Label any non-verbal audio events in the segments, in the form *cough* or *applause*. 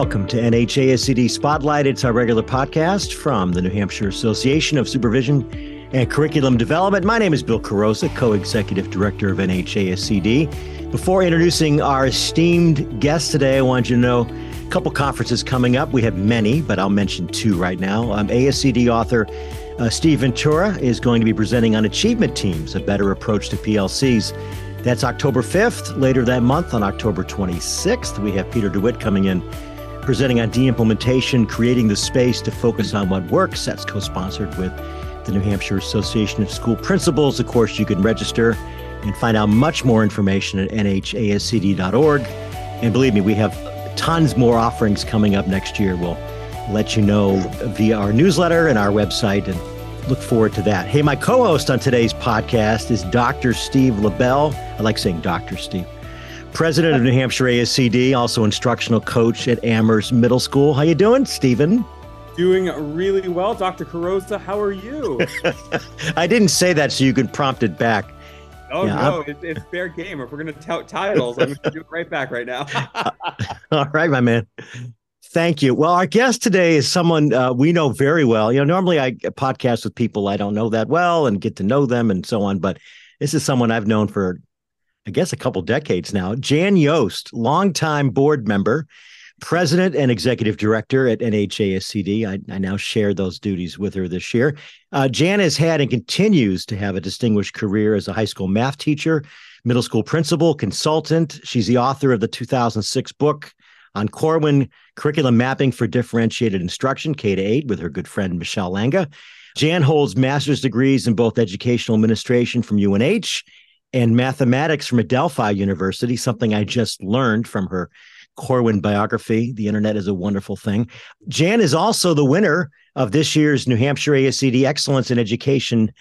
Welcome to NHASCD Spotlight. It's our regular podcast from the New Hampshire Association of Supervision and Curriculum Development. My name is Bill Carozza, co executive director of NHASCD. Before introducing our esteemed guest today, I want you to know a couple conferences coming up. We have many, but I'll mention two right now. Um, ASCD author uh, Steve Ventura is going to be presenting on achievement teams, a better approach to PLCs. That's October 5th. Later that month, on October 26th, we have Peter DeWitt coming in presenting on de-implementation, creating the space to focus on what works. That's co-sponsored with the New Hampshire Association of School Principals. Of course, you can register and find out much more information at nhascd.org. And believe me, we have tons more offerings coming up next year. We'll let you know via our newsletter and our website and look forward to that. Hey, my co host on today's podcast is Dr. Steve Lebel. I like saying Dr. Steve. President of New Hampshire ASCD, also instructional coach at Amherst Middle School. How you doing, Stephen? Doing really well, Dr. Carozza. How are you? *laughs* I didn't say that so you could prompt it back. Oh yeah, no, it, it's fair game. If we're gonna tout titles, I'm gonna do it right back right now. *laughs* *laughs* All right, my man. Thank you. Well, our guest today is someone uh, we know very well. You know, normally I podcast with people I don't know that well and get to know them and so on, but this is someone I've known for, I guess, a couple decades now. Jan Yost, longtime board member, president and executive director at NHASCD. I, I now share those duties with her this year. Uh, Jan has had and continues to have a distinguished career as a high school math teacher, middle school principal, consultant. She's the author of the 2006 book on Corwin curriculum mapping for differentiated instruction, K to 8, with her good friend Michelle Langa. Jan holds master's degrees in both educational administration from UNH and mathematics from Adelphi University, something I just learned from her Corwin biography. The internet is a wonderful thing. Jan is also the winner of this year's New Hampshire ASCD Excellence in Education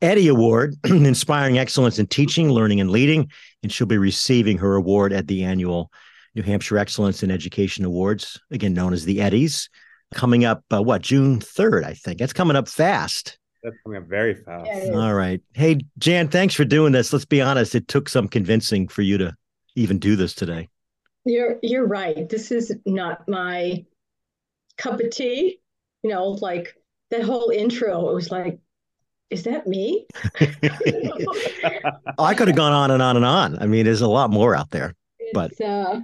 Eddie Award, *clears throat* Inspiring Excellence in Teaching, Learning, and Leading. And she'll be receiving her award at the annual New Hampshire Excellence in Education Awards, again known as the EDies, coming up, uh, what, June 3rd, I think. That's coming up fast. That's coming up very fast. Yeah, All right. Hey, Jan, thanks for doing this. Let's be honest, it took some convincing for you to even do this today. You're you're right. This is not my cup of tea. You know, like that whole intro, it was like, is that me? *laughs* I could have gone on and on and on. I mean, there's a lot more out there. But it's, uh,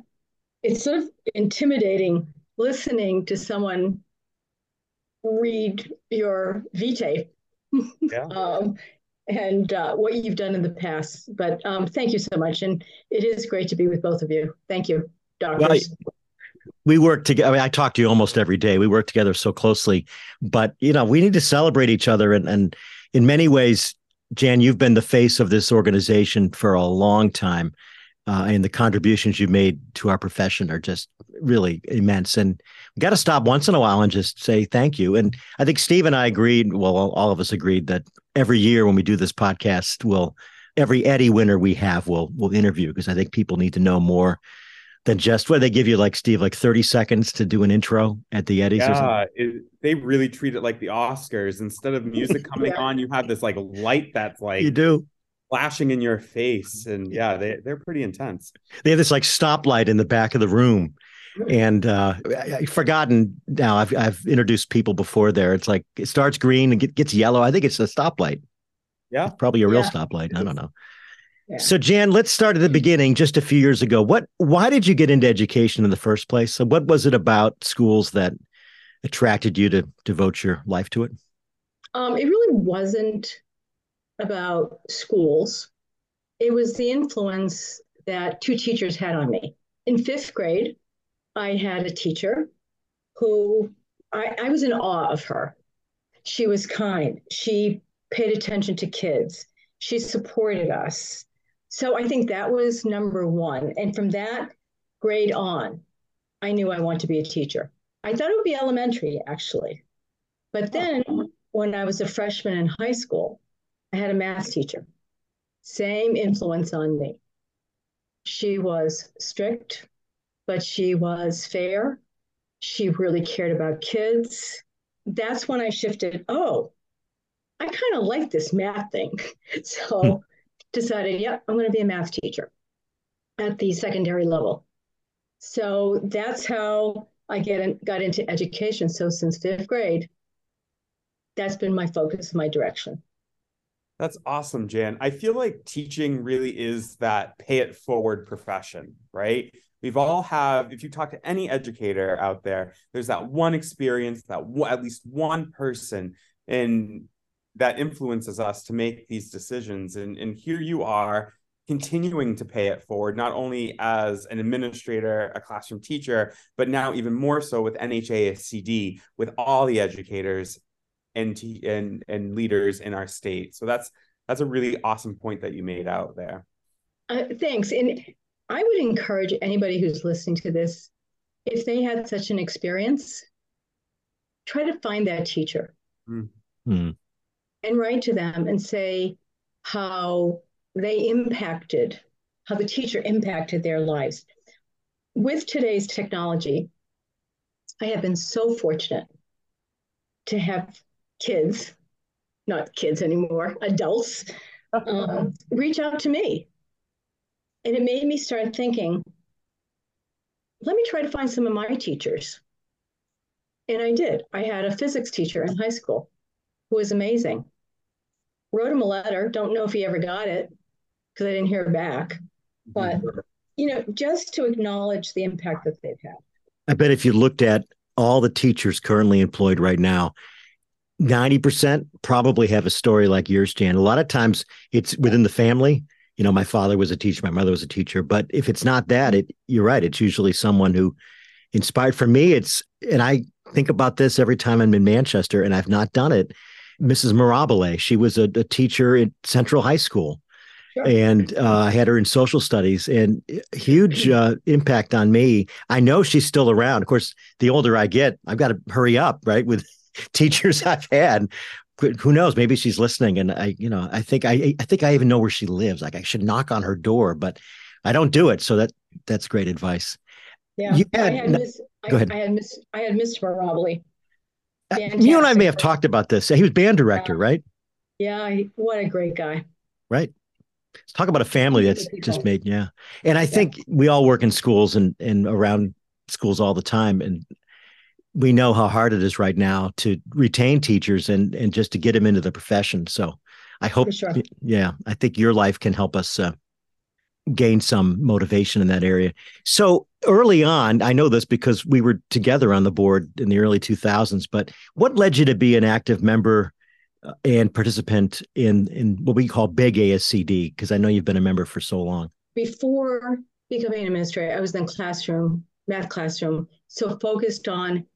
it's sort of intimidating listening to someone read your vitae yeah. *laughs* um, and uh, what you've done in the past. But um, thank you so much. And it is great to be with both of you. Thank you, doctors. Well, we work together. I mean, I talk to you almost every day. We work together so closely, but you know, we need to celebrate each other. And, and in many ways, Jan, you've been the face of this organization for a long time uh, and the contributions you've made to our profession are just really immense. And we got to stop once in a while and just say thank you. And I think Steve and I agreed, well, all of us agreed that every year when we do this podcast, we'll every Eddie winner we have will will interview because I think people need to know more than just what they give you like Steve like 30 seconds to do an intro at the EDies. Yeah, it, they really treat it like the Oscars. Instead of music *laughs* coming yeah. on, you have this like light that's like you do flashing in your face and yeah they, they're pretty intense they have this like stoplight in the back of the room and uh i've forgotten now i've i've introduced people before there. It's like it starts green and get, gets yellow. I think it's a stoplight. Yeah. It's probably a real yeah. stoplight. I don't know. Yeah. so jan let's start at the beginning just a few years ago. What why did you get into education in the first place? So what was it about schools that attracted you to devote your life to it? Um it really wasn't about schools, it was the influence that two teachers had on me. In fifth grade, I had a teacher who I, I was in awe of her. She was kind. She paid attention to kids. She supported us. So I think that was number one. And from that grade on, I knew I wanted to be a teacher. I thought it would be elementary, actually. But then when I was a freshman in high school, I had a math teacher, same influence on me. She was strict, but she was fair. She really cared about kids. That's when I shifted. Oh, I kind of like this math thing. *laughs* so hmm. decided, yeah, I'm going to be a math teacher at the secondary level. So that's how I get in, got into education. So since fifth grade, that's been my focus, my direction. That's awesome, Jan. I feel like teaching really is that pay it forward profession, right? We've all have, if you talk to any educator out there, there's that one experience, that at least one person and that influences us to make these decisions. And, and here you are continuing to pay it forward, not only as an administrator, a classroom teacher, but now even more so with NHASCD, with all the educators and, and, and leaders in our state. So that's that's a really awesome point that you made out there. Uh, thanks. And I would encourage anybody who's listening to this, if they had such an experience, try to find that teacher. Mm-hmm and write to them and say how they impacted, how the teacher impacted their lives. With today's technology, I have been so fortunate to have kids, not kids anymore, *laughs* adults, um, *laughs* reach out to me. And it made me start thinking, let me try to find some of my teachers. And I did. I had a physics teacher in high school who was amazing wrote him a letter. Don't know if he ever got it because I didn't hear back. But you know, just to acknowledge the impact that they've had. I bet if you looked at all the teachers currently employed right now, 90% probably have a story like yours, Jan. A lot of times it's within the family. You know, my father was a teacher, my mother was a teacher, but if it's not that, it you're right. It's usually someone who inspired for me. It's and I think about this every time I'm in Manchester and I've not done it. Mrs. Mirabile. She was a, a teacher at Central High School. Sure. And uh, I had her in social studies and huge uh, impact on me. I know she's still around. Of course, the older I get, I've got to hurry up, right? With *laughs* teachers I've had. Who knows? Maybe she's listening, and I, you know, I think I, I think I even know where she lives. Like I should knock on her door, but I don't do it. So that that's great advice. Yeah, you had, I had miss, go I, ahead. I had miss, I had Mr. Mirabile Fantastic. You and I may have talked about this. He was band director, yeah. right? Yeah, what a great guy. Right. Let's talk about a family that's just made, yeah. And I yeah. think we all work in schools and and around schools all the time, and we know how hard it is right now to retain teachers and and just to get them into the profession. So I hope, sure. yeah, I think your life can help us uh, gain some motivation in that area. So early on, I know this because we were together on the board in the early 2000s, but what led you to be an active member uh, and participant in in what we call big ASCD because I know you've been a member for so long. Before becoming an administrator, I was in classroom, math classroom, so focused on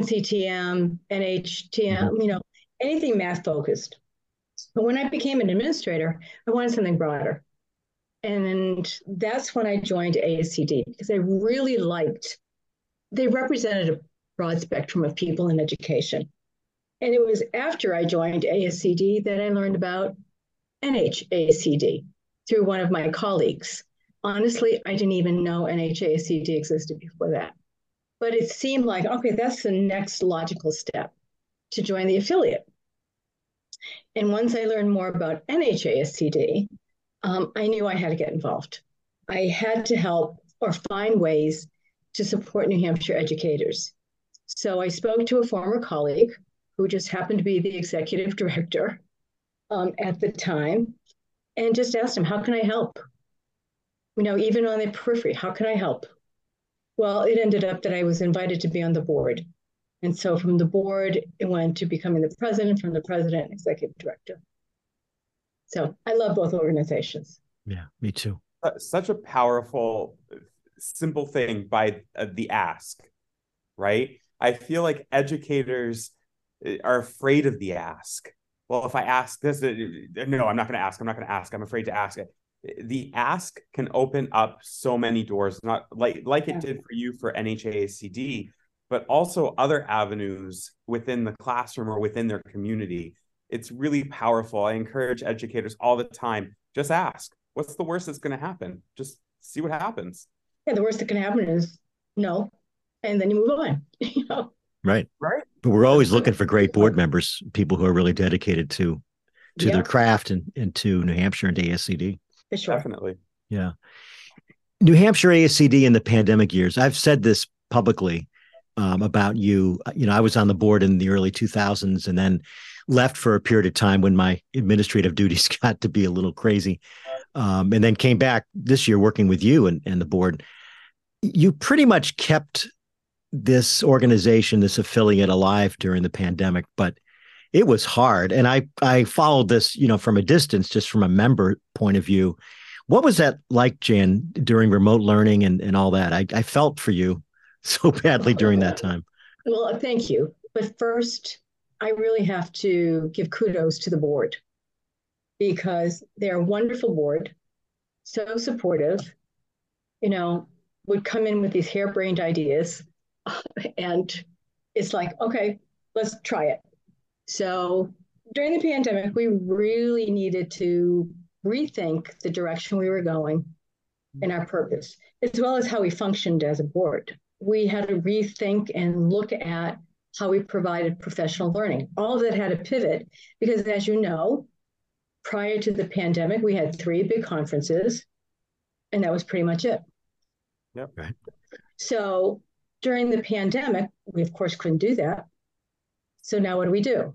NCTM, NHTM, mm-hmm. you know, anything math focused. But when I became an administrator, I wanted something broader. And that's when I joined ASCD because I really liked, they represented a broad spectrum of people in education. And it was after I joined ASCD that I learned about NHASCD through one of my colleagues. Honestly, I didn't even know NHASCD existed before that. But it seemed like, okay, that's the next logical step to join the affiliate. And once I learned more about NHASCD, um, I knew I had to get involved. I had to help or find ways to support New Hampshire educators. So I spoke to a former colleague who just happened to be the executive *laughs* director um, at the time and just asked him, How can I help? You know, even on the periphery, how can I help? Well, it ended up that I was invited to be on the board. And so from the board, it went to becoming the president, from the president, executive director. So I love both organizations. Yeah, me too. Uh, such a powerful, simple thing by uh, the ask, right? I feel like educators uh, are afraid of the ask. Well, if I ask this, uh, no, I'm not going to ask. I'm not going to ask. I'm afraid to ask it. The ask can open up so many doors, not like like it did for you for NHASCD, but also other avenues within the classroom or within their community it's really powerful. I encourage educators all the time just ask, what's the worst that's going to happen? Just see what happens. Yeah, the worst that can happen is no, and then you move on. *laughs* you know? Right. Right. But we're always looking for great board members, people who are really dedicated to to their craft and, and to New Hampshire and to ASCD. For sure. Definitely. Yeah. New Hampshire ASCD in the pandemic years. I've said this publicly. um, about you. You know, I was on the board in the early 2000s and then left for a period of time when my administrative *laughs* duties got to be a little crazy. Um, and then came back this year working with you and, and the board. You pretty much kept this organization, this affiliate alive during the pandemic, but it was hard. And I I followed this, you know, from a distance, just from a member point of view. What was that like, Jan, during remote learning and, and all that? I, I felt for you *laughs* so badly during that time. Well, thank you. But first, I really have to give kudos to the board because they're a wonderful board, so supportive, you know, would come in with these harebrained ideas. *laughs* And it's like, okay, let's try it. So during the pandemic, we really needed to rethink the direction we were going and our purpose, as well as how we functioned as a board. We had to rethink and look at how we provided professional learning. All of that had to pivot because, as you know, prior to the pandemic, we had three big conferences, and that was pretty much it. Yep. Right. So during the pandemic, we of course couldn't do that. So now what do we do?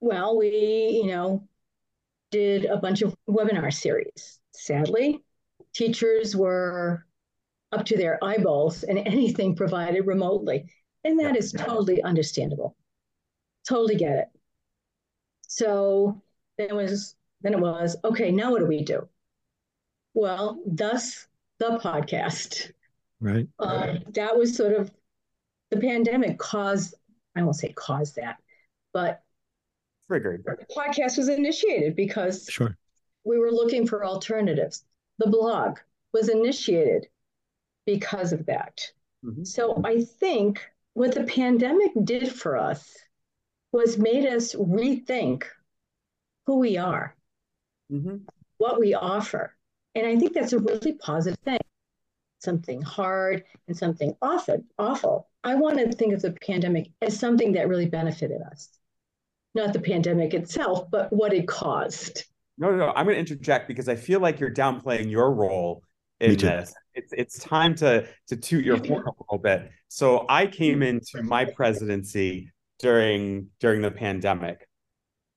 Well, we, you know, did a bunch of webinar series. Sadly, teachers were up to their eyeballs in anything provided remotely. And that is totally understandable. Totally get it. So then it was then it was, okay, now what do we do? Well, thus the podcast. Right. Uh, that was sort of the pandemic caused, I won't say caused that, but triggered. The podcast was initiated because sure. we were looking for alternatives. The blog was initiated because of that. Mm-hmm. So I think what the pandemic did for us was made us rethink who we are, mm-hmm. what we offer. And I think that's a really positive thing. Something hard and something awful, awful. I want to think of the pandemic as something that really benefited us. Not the pandemic itself, but what it caused. No, no, no. I'm going to interject because I feel like you're downplaying your role in this. It's it's time to to toot your horn a little bit. So I came mm-hmm. into my presidency during during the pandemic.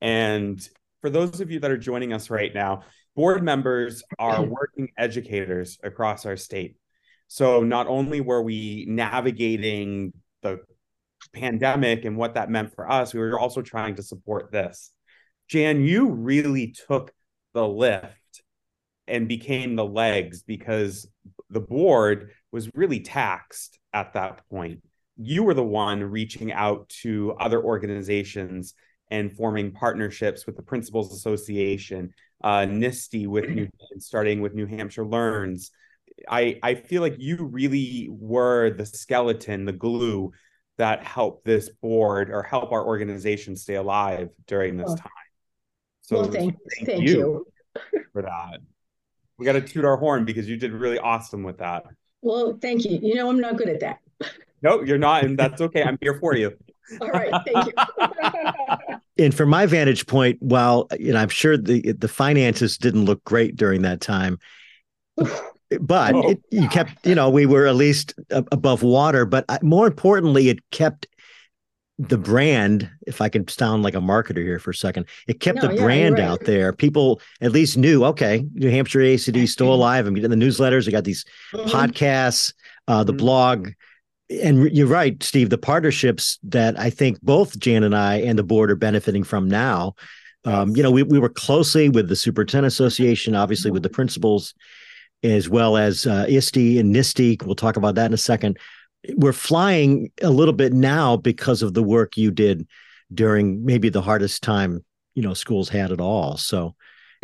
And for those of you that are joining us right now, board members are mm-hmm. working educators across our state. So not only were we navigating the pandemic and what that meant for us, we were also trying to support this. Jan, you really took the lift and became the legs because the board was really taxed at that point. You were the one reaching out to other organizations and forming partnerships with the Principals Association, uh, NISTE with New, *clears throat* starting with New Hampshire Learns. I, I feel like you really were the skeleton, the glue that help this board or help our organization stay alive during this oh. time. So well, thank, thank, thank you, you for that we got to toot our horn because you did really awesome with that. Well, thank you. You know, I'm not good at that. No, you're not, and that's okay. I'm here for you. *laughs* All right, thank you. *laughs* and from my vantage point, while you know, I'm sure the the finances didn't look great during that time, but oh. it, you kept, you know, we were at least above water. But more importantly, it kept the brand, if I can sound like a marketer here for a second, it kept no, the yeah, brand right. out there. People at least knew, okay, New Hampshire ASCD is still *clears throat* alive. I'm getting the newsletters. I got these mm-hmm. podcasts, uh, the mm-hmm. blog. And you're right, Steve, the partnerships that I think both Jan and I and the board are benefiting from now. Um, you know, we, we were closely with the Superintendent Association, obviously with the principals, as well as uh, ISTE and NISTE. We'll talk about that in a second. We're flying a little bit now because of the work you did during maybe the hardest time you know schools had at all. So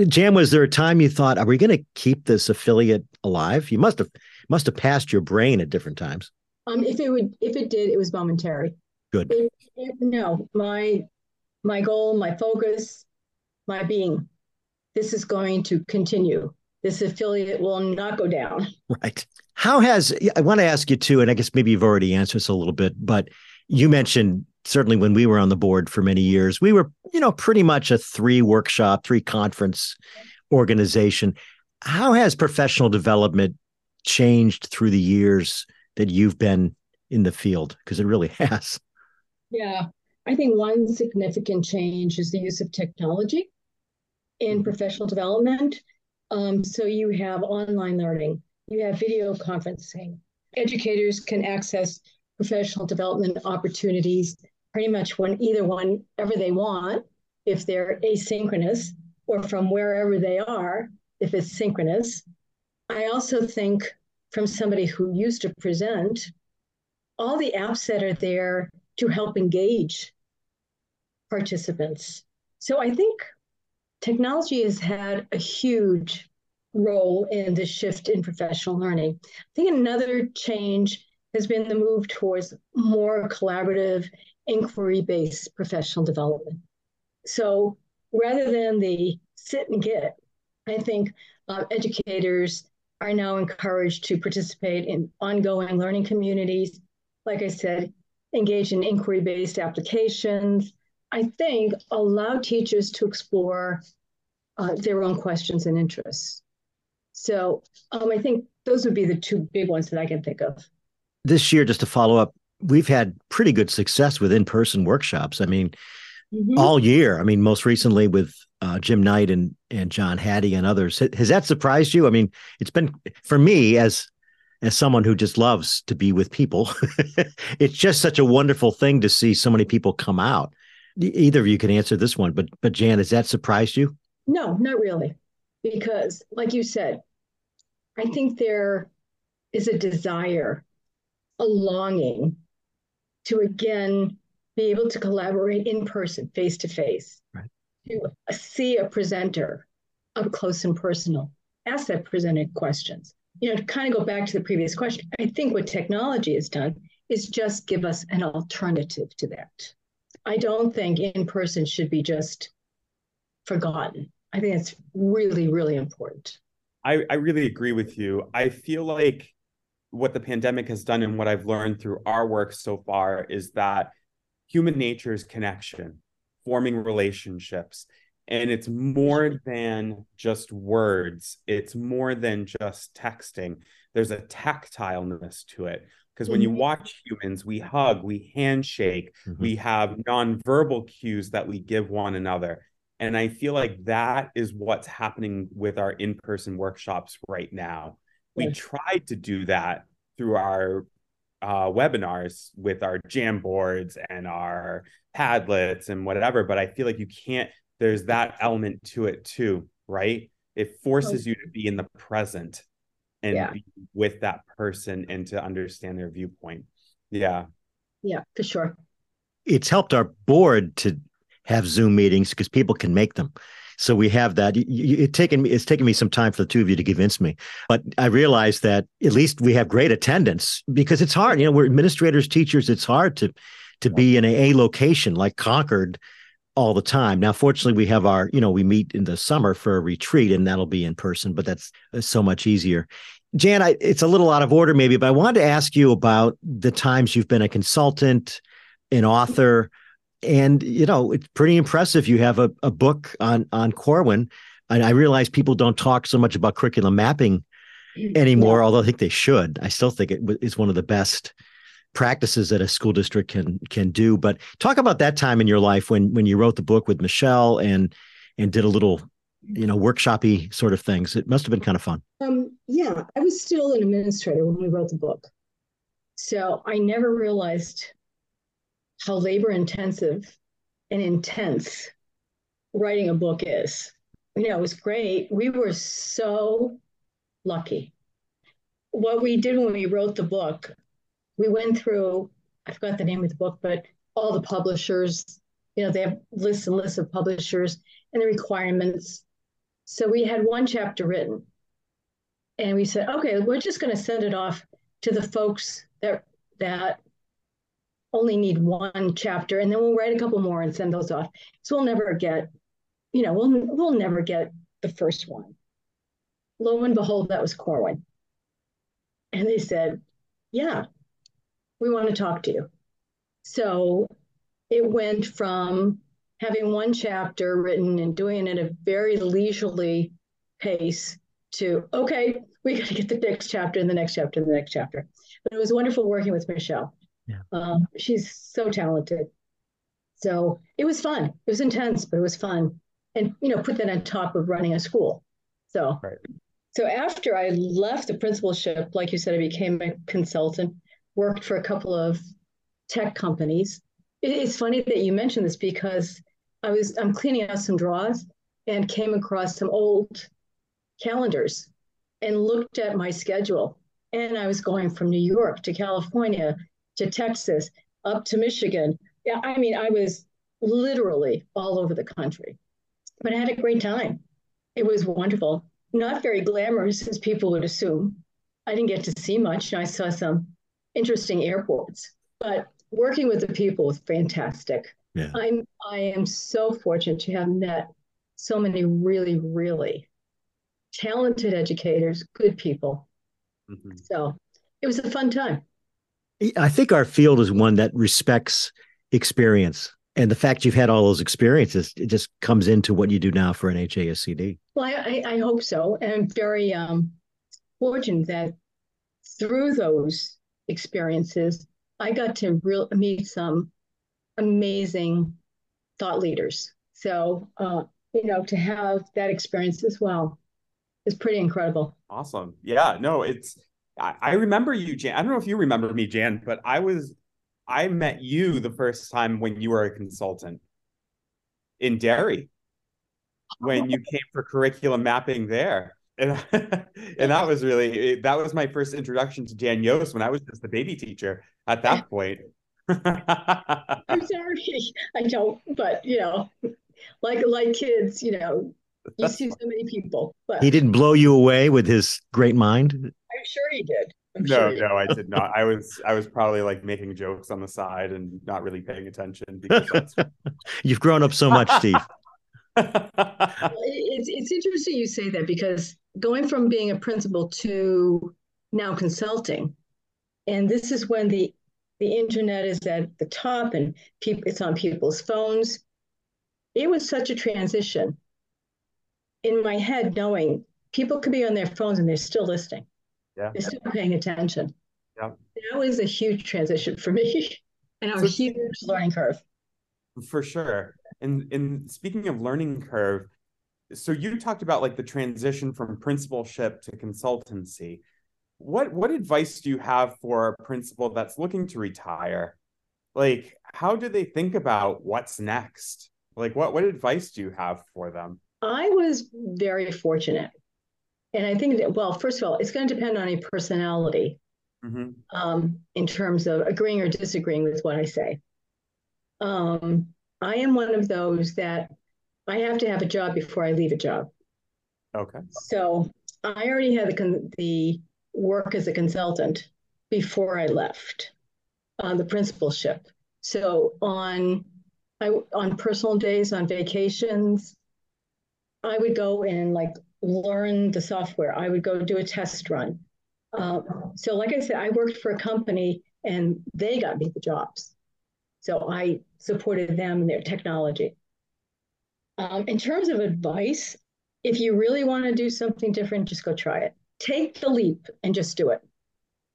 jan was there a time you thought are we going to keep this affiliate alive? You must have must have passed your brain at different times. Um if it would if it did it was momentary. Good. It, it, no. My my goal my focus my being this is going to continue this affiliate will not go down right how has I want to ask you too, and I guess maybe you've already answered this a little bit, but you mentioned certainly when we were on the board for many years, we were, you know, pretty much a three workshop, three conference organization. How has professional development changed through the years that you've been in the field because it really *laughs* has. Yeah. I think one significant change is the use of technology in mm-hmm. professional development. Um, so you have online learning, you have video conferencing. Educators can access professional development opportunities pretty much when either whenever they want, if they're asynchronous, or from wherever they are, if it's synchronous. I also think from somebody who used to present, all the apps that are there to help engage participants. So I think technology has had a huge role in the shift in professional learning. I think another change has been the move towards more collaborative, inquiry based professional development. So rather than the sit and get, I think uh, educators are now encouraged to participate in ongoing learning communities. Like I said, engage in inquiry based applications. I think allow teachers to explore uh, their own questions and interests. So um, I think those would be the two big ones that I can think of. This year, just to follow up, we've had pretty good success with in person workshops. I mean, mm-hmm. all year. I mean, most recently with uh, Jim Knight and and John Hattie and others. Has that surprised you? I mean, it's been for me as as someone who just loves to be with people. *laughs* it's just such a wonderful thing to see so many people come out. Either of you can answer this one, but but Jan, has that surprised you? No, not really, because like you said, I think there is a desire, a longing to again be able to collaborate in person, face to face, to see a presenter up close and personal, ask that presented questions. You know, to kind of go back to the previous question, I think what technology has done is just give us an alternative to that. I don't think in person should be just forgotten. I think it's really, really important. I, I really agree with you. I feel like what the pandemic has done and what I've learned through our work so far is that human nature is connection, forming relationships. And it's more than just words, it's more than just texting. There's a tactileness to it. Because when you mm-hmm. watch humans, we hug, we handshake, mm-hmm. we have nonverbal cues that we give one another. And I feel like that is what's happening with our in person workshops right now. We tried to do that through our uh, webinars with our Jamboards and our padlets and whatever, but I feel like you can't, there's that element to it too, right? It forces you to be in the present and yeah. with that person and to understand their viewpoint. Yeah. Yeah, for sure. It's helped our board to have Zoom meetings because people can make them. So we have that. It taken me it's taken me some time for the two of you to convince me, but I realized that at least we have great attendance because it's hard. You know, we're administrators, teachers. It's hard to to be in a, a location like Concord all the time. Now, fortunately, we have our, you know, we meet in the summer for a retreat and that'll be in person, but that's so much easier. Jan, I, it's a little out of order maybe, but I wanted to ask you about the times you've been a consultant, an author, and you know it's pretty impressive. You have a, a book on on Corwin, and I realize people don't talk so much about curriculum mapping *clears throat* anymore, yeah. although I think they should. I still think it is one of the best practices that a school district can can do. But talk about that time in your life when when you wrote the book with Michelle and and did a little you know workshoppy sort of things. It must have been kind of fun. Um, yeah, I was still an administrator when we wrote the book, so I never realized how labor intensive and intense writing a book is. You know, it was great. We were so lucky. What we did when we wrote the book, we went through, I forgot the name of the book, but all the publishers, you know, they have lists and lists of publishers and the requirements. So we had one chapter written. And we said, okay, we're just going to send it off to the folks that that only need one chapter and then we'll write a couple more and send those off. So we'll never get, you know, we'll we'll never get the first one. Lo and behold, that was Corwin. And they said, Yeah, we want to talk to you. So it went from having one chapter written and doing it at a very leisurely pace to, okay, we got to get the next chapter and the next chapter and the next chapter. But it was wonderful working with Michelle Yeah. Um, she's so talented. So it was fun. It was intense, but it was fun. And you know, put that on top of running a school. So right. so after I left the principalship, like you said, I became a consultant, worked for a couple of tech companies. It's funny that you mentioned this because I was I'm cleaning out some drawers and came across some old calendars and looked at my schedule. And I was going from New York to California to Texas up to Michigan. Yeah, I mean, I was literally all over the country, but I had a great time. It was wonderful. Not very glamorous, as people would assume. I didn't get to see much. I saw some interesting airports, but working with the people was fantastic. Yeah. I'm I am so fortunate to have met so many really, really talented educators, good people. Mm-hmm. So it was a fun time. I think our field is one that respects experience. And the fact you've had all those experiences, it just comes into what you do now for an NHASCD. Well, I, I hope so. And I'm very um, fortunate that through those experiences, I got to real, meet some amazing thought leaders. So, uh, you know, to have that experience as well is pretty incredible. Awesome. Yeah, no, it's, I, I remember you, Jan. I don't know if you remember me, Jan, but I was, I met you the first time when you were a consultant in Derry when you came for curriculum mapping there. And, *laughs* and that was really that was my first introduction to Jan Yost when I was just the baby teacher at that point. *laughs* I'm sorry, *laughs* I don't, but you know, like like kids, you know, you see so many people. But he didn't blow you away with his great mind. I'm sure he did. I'm no, sure no, I did not. I was I was probably like making jokes on the side and not really paying attention because you've grown up so much, Steve. *laughs* it's it's interesting you say that because going from being a principal to now consulting, and this is when the the internet is at the top and people it's on people's phones. It was such a transition in my head, knowing people could be on their phones and they're still listening. Yeah. They're still paying attention. Yeah. That was a huge transition for me *laughs* and a huge learning curve. For sure. And and speaking of learning curve, so you talked about like the transition from principalship to consultancy. What what advice do you have for a principal that's looking to retire? Like how do they think about what's next? Like what what advice do you have for them? I was very fortunate. And i think that well first of all it's going to depend on a personality mm-hmm. um, in terms of agreeing or disagreeing with what i say. Um, i am one of those that i have to have a job before i leave a job okay so i already had the, the work as a consultant before I left on the principalship. So on I, on personal days, on vacations, I would go and like learn the software. I would go do a test run. Um, so, like I said, I worked for a company and they got me the jobs. So I supported them and their technology. Um, in terms of advice, if you really want to do something different, just go try it take the leap and just do it.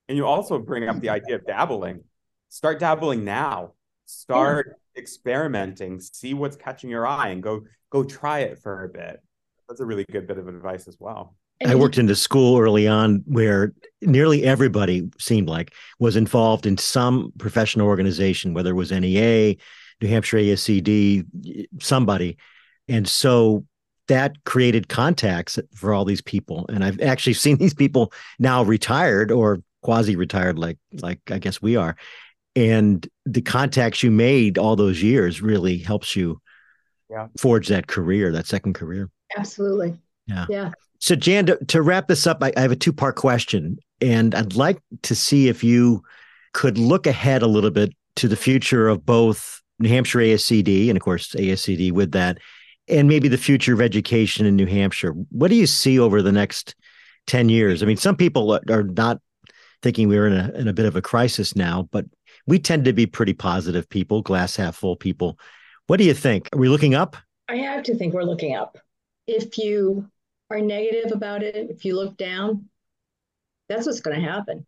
And you also bring up the idea of dabbling. Start dabbling now. Start yeah. experimenting. See what's catching your eye, and go go try it for a bit. That's a really good bit of advice as well. I worked in a school early on where nearly everybody seemed like was involved in some professional organization, whether it was NEA, New Hampshire ASCD, somebody. And so that created contacts for all these people. And i've actually *laughs* seen these people now retired or quasi retired like like i guess we are. And the contacts you made all those years really helps you yeah. forge that career that second career. Absolutely. Yeah. Yeah so jan to, to wrap this up I, I have a two part question and i'd like to see if you could look ahead a little bit to the future of both new hampshire ascd and of course ascd with that and maybe the future of education in New Hampshire. What do you see over the next 10 years? I mean, some people are not thinking we're in a, in a bit of a crisis now, but we tend to be pretty positive people, glass half full people. What do you think? Are we looking up? I have to think we're looking up. If you are negative about it, if you look down, that's what's going to happen.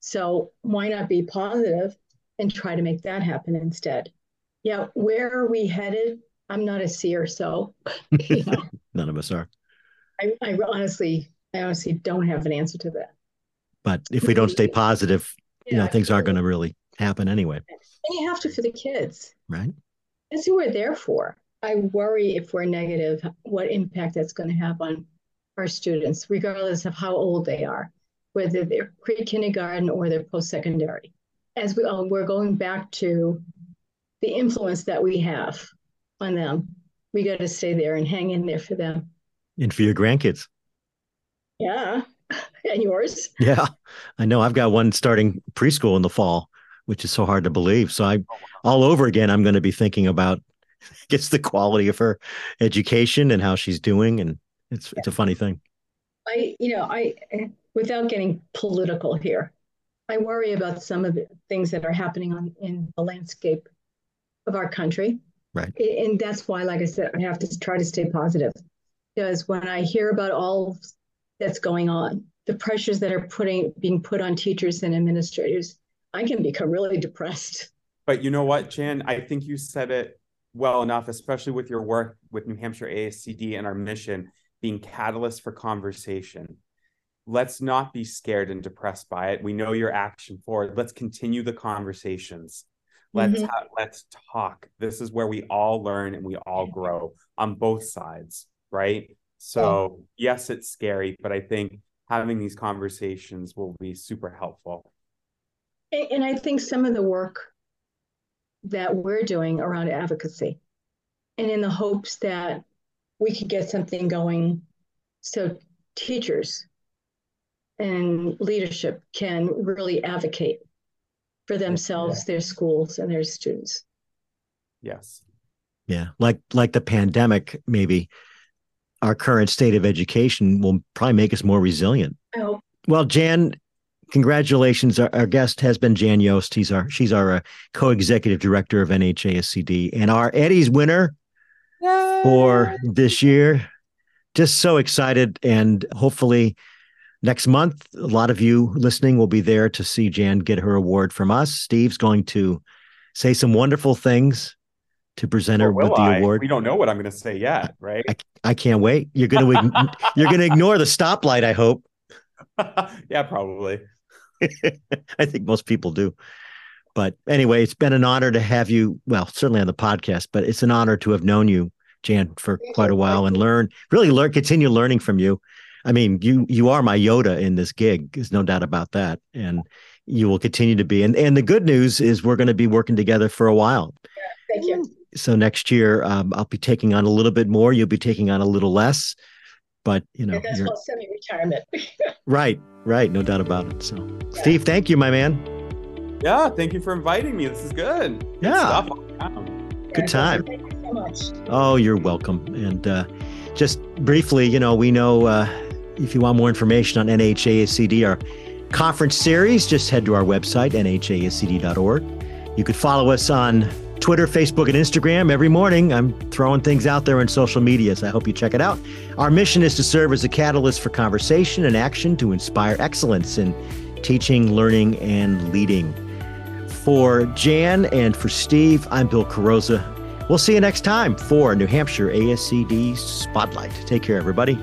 So why not be positive and try to make that happen instead. Yeah, where are we headed? I'm not a seer, so you *laughs* know, none of us are. I, I honestly, I honestly don't have an answer to that. But if we don't stay positive, yeah, you know, things aren't going to really happen anyway. And you have to for the kids, right? That's who we're there for. I worry if we're negative, what impact that's going to have on our students, regardless of how old they are, whether they're pre-kindergarten or they're post-secondary. As we, we're going back to the influence that we have on them, we got to stay there and hang in there for them. And for your grandkids. Yeah. *laughs* And yours. Yeah. I know. I've got one starting preschool in the fall, which is so hard to believe. So I all over again, I'm going to be thinking about *laughs* gets the quality of her education and how she's doing. And it's yeah. it's a funny thing. I, you know, I without getting political here, I worry about some of the things that are happening on in the landscape of our country. Right. And that's why, like I said, I have to try to stay positive. Because when I hear about all that's going on, the pressures that are putting being put on teachers and administrators, I can become really depressed. But you know what, Jan? I think you said it well enough, especially with your work with New Hampshire ASCD and our mission being catalyst for conversation. Let's not be scared and depressed by it. We know your action forward. Let's continue the conversations. Let's mm-hmm. ha- let's talk. This is where we all learn and we all grow on both sides, right? So yes, it's scary, but I think having these conversations will be super helpful. And I think some of the work that we're doing around advocacy, and in the hopes that we could get something going so teachers and leadership can really advocate for themselves, their schools, and their students. Yes. Yeah, like like the pandemic, maybe our current state of education will probably make us more resilient. I hope. Well, Jan, congratulations. Our, our guest has been Jan Yost. He's our she's our uh, co-executive director of NHASCD and our Eddie's winner Yay! for this year. Just so excited, and hopefully next month, a lot of you listening will be there to see Jan get her award from us. Steve's going to say some wonderful things to present her with the I? award. We don't know what I'm going to say yet, right? I, I can't wait. You're going *laughs* to you're going to ignore the stoplight. I hope. *laughs* yeah, probably. *laughs* I think most people do. But anyway, it's been an honor to have you. Well, certainly on the podcast, but it's an honor to have known you, Jan, for quite a while and learn, really learn, continue learning from you. I mean, you you are my Yoda in this gig. There's no doubt about that, and you will continue to be. And and the good news is we're going to be working together for a while. Thank you. So next year, um, I'll be taking on a little bit more. You'll be taking on a little less but you know, that's called semi-retirement. *laughs* right, right, no doubt about it. So, yeah. Steve, thank you, my man. Yeah, thank you for inviting me. This is good. Yeah, good, good time. Thank you so much. Oh, you're welcome. And uh, just briefly, you know, we know uh, if you want more information on NHASCD, our conference series, just head to our website, nhascd.org. You could follow us on Twitter, Facebook, and Instagram. Every morning, I'm throwing things out there on social media, so I hope you check it out. Our mission is to serve as a catalyst for conversation and action to inspire excellence in teaching, learning, and leading. For Jan and for Steve, I'm Bill Carozza. We'll see you next time for New Hampshire ASCD Spotlight. Take care, everybody.